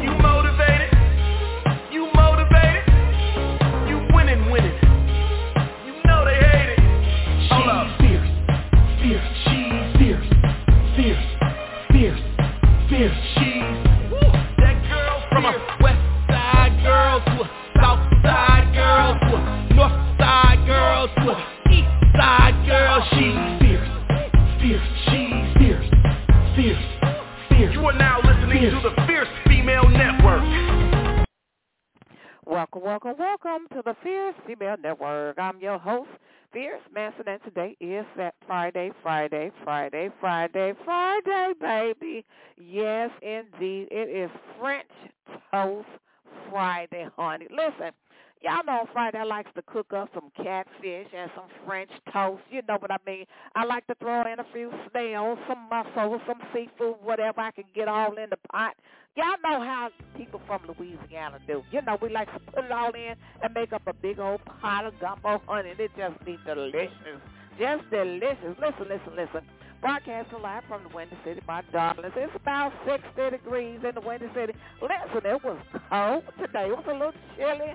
you. Welcome, welcome, welcome to the Fierce Female Network. I'm your host, Fierce Manson, and today is that Friday, Friday, Friday, Friday, Friday, baby. Yes, indeed. It is French Toast Friday, honey. Listen, Y'all know on Friday I likes to cook up some catfish and some French toast. You know what I mean. I like to throw in a few snails, some mussels, some seafood, whatever I can get all in the pot. Y'all know how people from Louisiana do. You know, we like to put it all in and make up a big old pot of gumbo honey. It just be delicious. Just delicious. Listen, listen, listen broadcasting live from the Windy City, my darlings. It's about 60 degrees in the Windy City. Listen, it was cold today. It was a little chilly,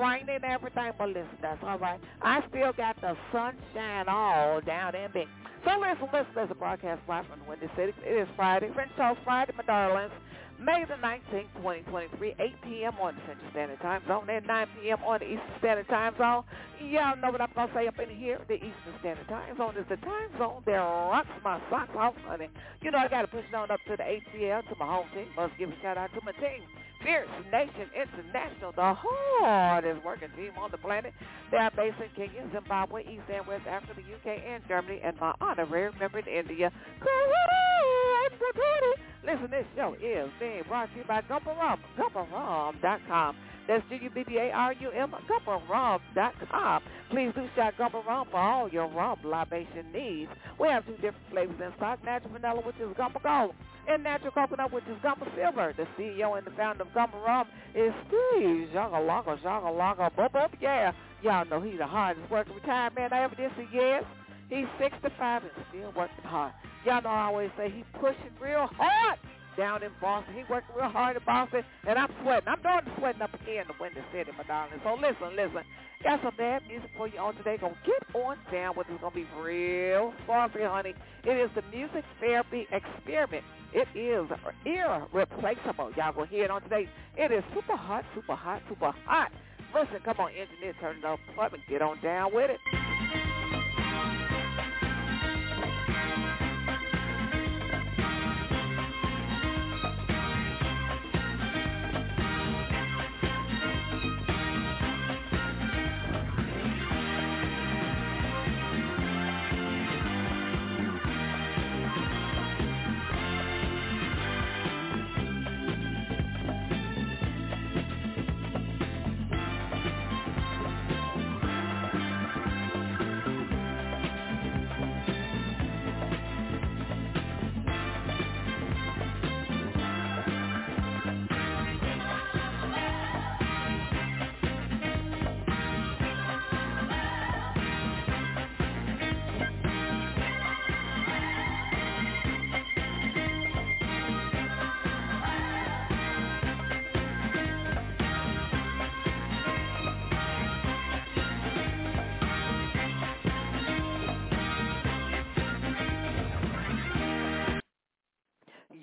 raining and everything, but listen, that's all right. I still got the sunshine all down in me. Sunray listen, West Place broadcast live from the Windy City. It is Friday, French Toast Friday, my darlings. May the 19th, 2023, 8 p.m. on the Central Standard Time Zone and 9 p.m. on the Eastern Standard Time Zone. Y'all know what I'm going to say up in here. The Eastern Standard Time Zone is the time zone that rocks my socks off, honey. You know, I got to push it on up to the ATL, to my home team. Must give a shout out to my team. Spirit Nation International, the hardest working team on the planet. They are based in Kenya, Zimbabwe, East and West Africa, the UK, and Germany, and my honorary member in India. Listen, this show is being brought to you by Gumbarum, gumbarum.com. That's G-U-B-B-A-R-U-M, gumbarum.com. Please do shop Gumbarum for all your rum libation needs. We have two different flavors in stock, natural vanilla, which is Gumbarum and natural coconut, which is Gumbo Silver. The CEO and the founder of Gumbo Rum is Steve Zhagalaga Zhagalaga Bub Up. Yeah, y'all know he's the hardest working retired man I ever did see. Yes, he's 65 and still working hard. Y'all know I always say he's pushing real hard down in Boston. He working real hard in Boston, and I'm sweating. I'm doing the sweating up here in the Windy City, my darling. So listen, listen. Got some bad music for you on today. Gonna get on down with it's gonna be real far for you, honey. It is the music therapy experiment. It is irreplaceable. Y'all gonna hear it on today. It is super hot, super hot, super hot. Listen, come on, engineer, turn it up, plug, and get on down with it.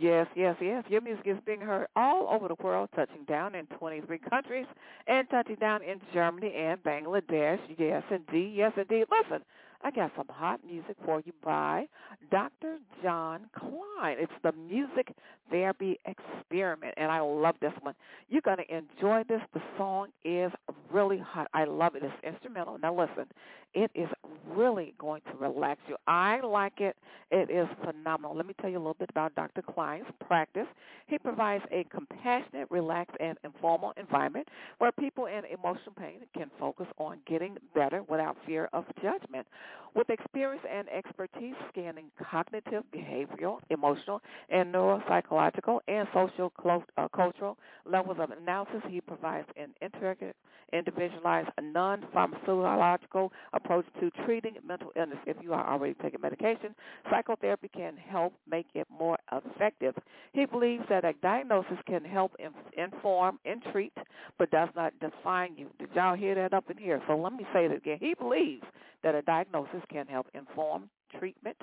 Yes, yes, yes. Your music is being heard all over the world, touching down in 23 countries and touching down in Germany and Bangladesh. Yes, indeed. Yes, indeed. Listen, I got some hot music for you by Dr. John Kline. It's the Music Therapy Experiment, and I love this one. You're going to enjoy this. The song is really hot. I love it. It's instrumental. Now listen, it is really going to relax you. I like it. It is phenomenal. Let me tell you a little bit about Dr. Kline's practice. He provides a compassionate, relaxed, and informal environment where people in emotional pain can focus on getting better without fear of judgment. With experience and expertise scanning cognitive, behavioral, emotional, and neuropsychological and social uh, cultural levels of analysis, he provides an integrated, individualized, non-pharmacological approach to treating mental illness. If you are already taking medication, psychotherapy can help make it more effective. He believes that a diagnosis can help inform and treat, but does not define you. Did y'all hear that up in here? So let me say it again. He believes that a diagnosis can help inform treatment,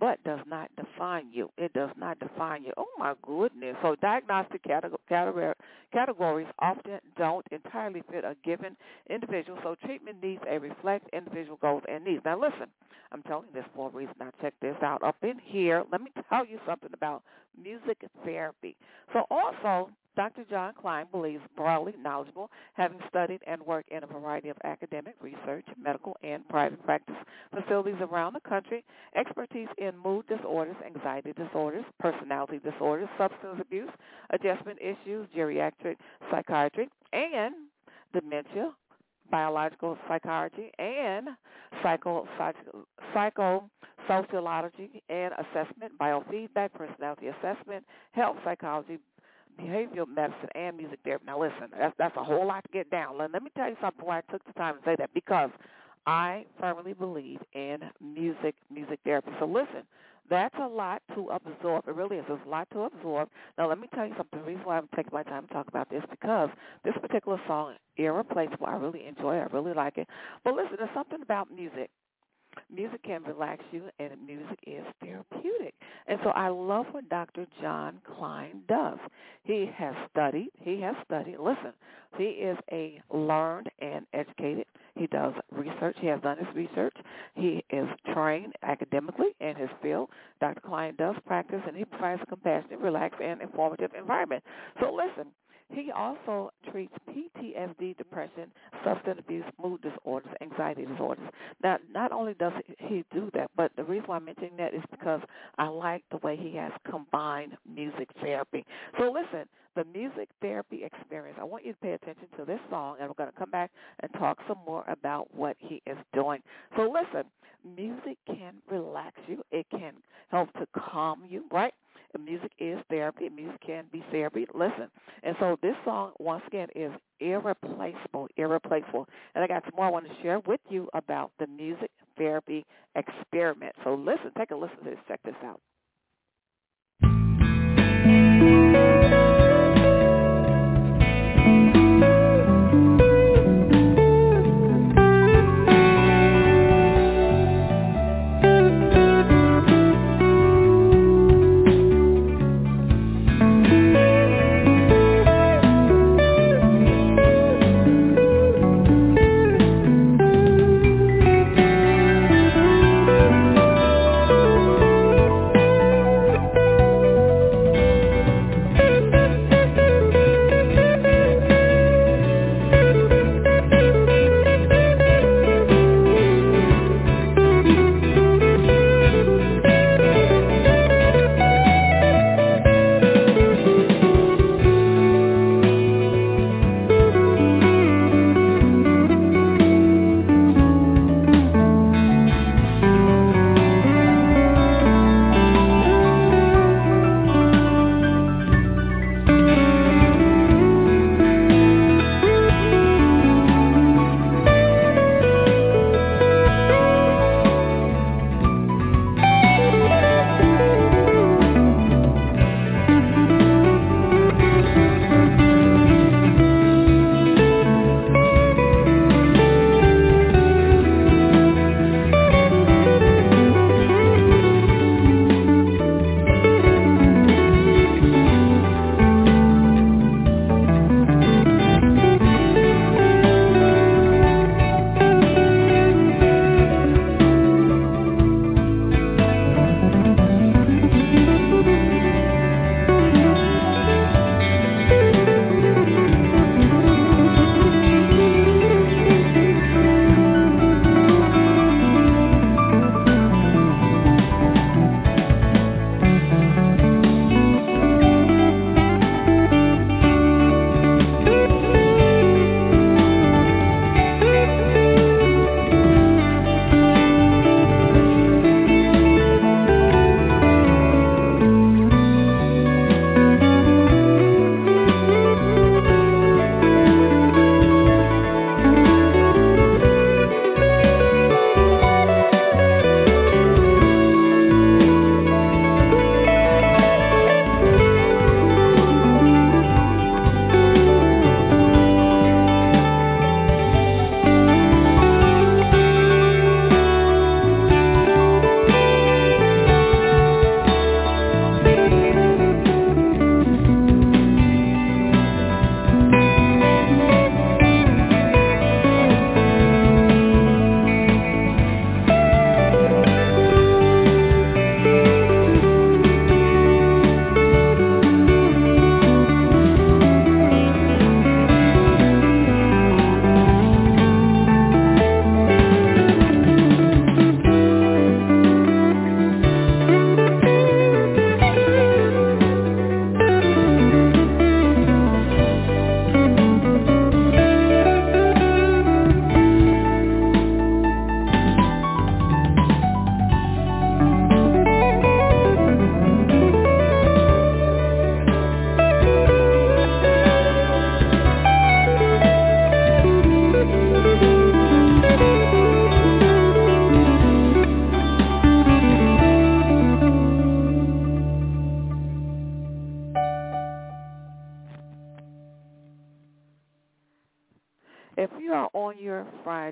but does not define you. It does not define you. Oh my goodness. So diagnostic categories often don't entirely fit a given individual. So treatment needs a reflect individual goals and needs. Now listen, I'm telling this for a reason. I checked this out. Up in here, let me tell you something about music therapy. So also Dr. John Kline believes broadly knowledgeable, having studied and worked in a variety of academic, research, medical, and private practice facilities around the country, expertise in mood disorders, anxiety disorders, personality disorders, substance abuse, adjustment issues, geriatric psychiatry, and dementia, biological psychology, and psycho, sociology and assessment, biofeedback, personality assessment, health psychology, behavioral medicine and music therapy. Now listen, that's that's a whole lot to get down. Let, let me tell you something why I took the time to say that because I firmly believe in music music therapy. So listen, that's a lot to absorb. It really is. There's a lot to absorb. Now let me tell you something. The reason why I'm taking my time to talk about this because this particular song, Irreplaceable, I really enjoy it. I really like it. But listen, there's something about music music can relax you and music is therapeutic. And so I love what Dr. John Kline does. He has studied, he has studied, listen, he is a learned and educated. He does research. He has done his research. He is trained academically in his field. Dr. Kline does practice and he provides a compassionate, relaxed, and informative environment. So listen, he also treats PTSD, depression, substance abuse, mood disorders, anxiety disorders. Now, not only does he do that, but the reason why I'm mentioning that is because I like the way he has combined music therapy. So listen, the music therapy experience, I want you to pay attention to this song, and we're going to come back and talk some more about what he is doing. So listen, music can relax you. It can help to calm you, right? The music is therapy. Music can be therapy. Listen. And so this song, once again, is irreplaceable, irreplaceable. And I got some more I want to share with you about the music therapy experiment. So listen, take a listen to this. Check this out.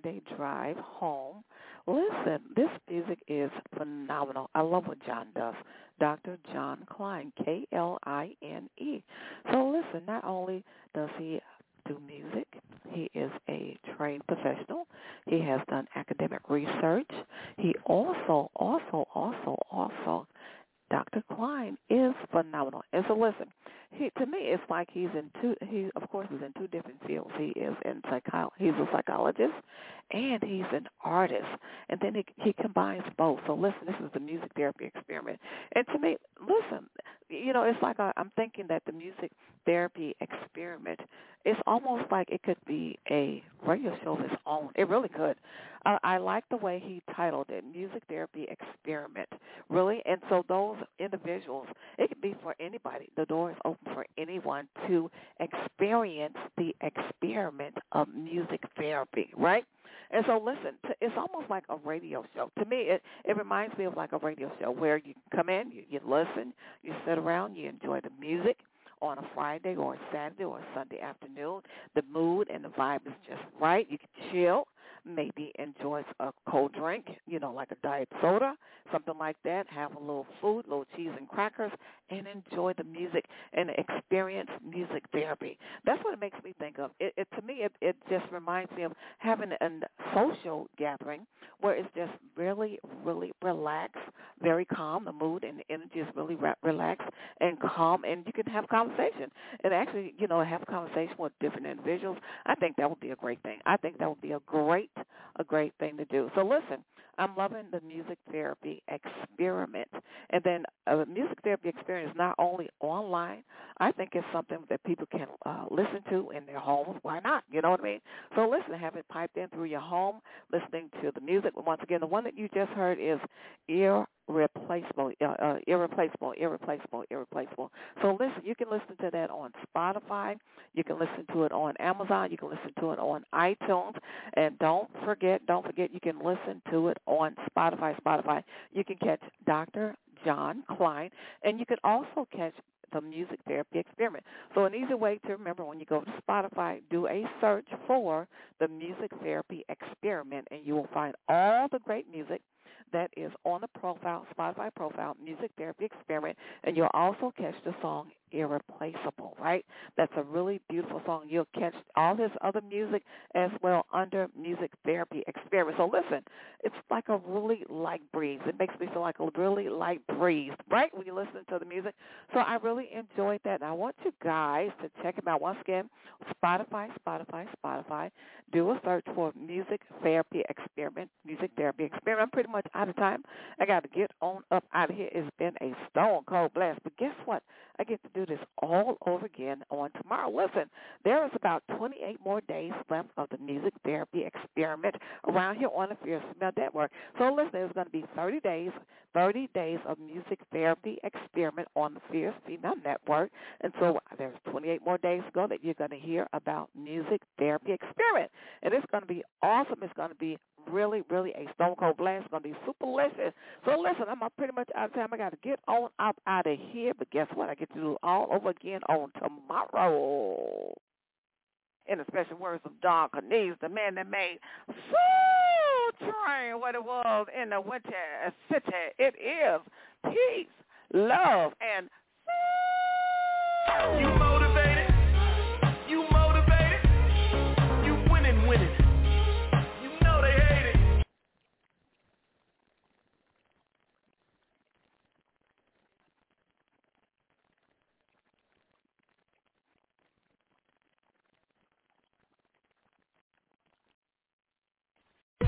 Friday drive home, listen, this music is phenomenal. I love what John does. Dr. John Kline, K-L-I-N-E. So listen, not only does he do music, he is a trained professional. He has done academic research. He also, also, also, also Dr. Kline is phenomenal. And so listen, he to me it's like he's in two he of course he's in two different fields. He is in psycho he's a psychologist and he's an artist. And then he he combines both. So listen, this is the music therapy experiment. And to me, listen, you know, it's like I, I'm thinking that the music therapy experiment it's almost like it could be a radio show of its own. It really could. Uh, I like the way he titled it, Music Therapy Experiment. Really, and so those individuals, it could be for anybody. The door is open for anyone to experience the experiment of music therapy, right? And so listen, to, it's almost like a radio show. To me, it, it reminds me of like a radio show where you come in, you, you listen, you sit around, you enjoy the music, on a Friday or a Saturday or a Sunday afternoon. The mood and the vibe is just right. You can chill maybe enjoy a cold drink, you know, like a diet soda, something like that, have a little food, little cheese and crackers, and enjoy the music and experience music therapy. That's what it makes me think of. It, it to me, it, it just reminds me of having a social gathering where it's just really, really relaxed, very calm. The mood and the energy is really re- relaxed and calm, and you can have conversation and actually, you know, have a conversation with different individuals. I think that would be a great thing. I think that would be a great great thing to do. So listen, I'm loving the music therapy experiment. And then a music therapy experience not only online, I think it's something that people can uh, listen to in their homes. Why not? You know what I mean? So listen, have it piped in through your home, listening to the music. Once again, the one that you just heard is Ear irreplaceable, uh, uh, irreplaceable, irreplaceable, irreplaceable. So listen, you can listen to that on Spotify. You can listen to it on Amazon. You can listen to it on iTunes. And don't forget, don't forget, you can listen to it on Spotify. Spotify. You can catch Dr. John Kline, and you can also catch the music therapy experiment. So an easy way to remember when you go to Spotify, do a search for the music therapy experiment, and you will find all the great music that is on the profile, Spotify profile, Music Therapy Experiment, and you'll also catch the song Irreplaceable, right? That's a really beautiful song. You'll catch all this other music as well under Music Therapy Experiment. So listen, it's like a really light breeze. It makes me feel like a really light breeze, right, when you listen to the music. So I really enjoyed that. And I want you guys to check them out once again. Spotify, Spotify, Spotify. Do a search for Music Therapy Experiment, Music Therapy Experiment. I'm pretty much out of time. I got to get on up out of here. It's been a stone cold blast. But guess what? Get to do this all over again on tomorrow. Listen, there is about 28 more days left of the music therapy experiment around here on the Fierce Female Network. So listen, there's going to be 30 days, 30 days of music therapy experiment on the Fierce Female Network. And so there's 28 more days to go that you're going to hear about music therapy experiment. And it's going to be awesome. It's going to be really, really a stone cold blast. It's going to be super delicious. So listen, I'm pretty much out of time. I got to get on up out of here. But guess what? I get to do all over again on tomorrow. In the special words of Don Cornelius, the man that made Soul Train what it was in the Windy City. It is peace, love, and you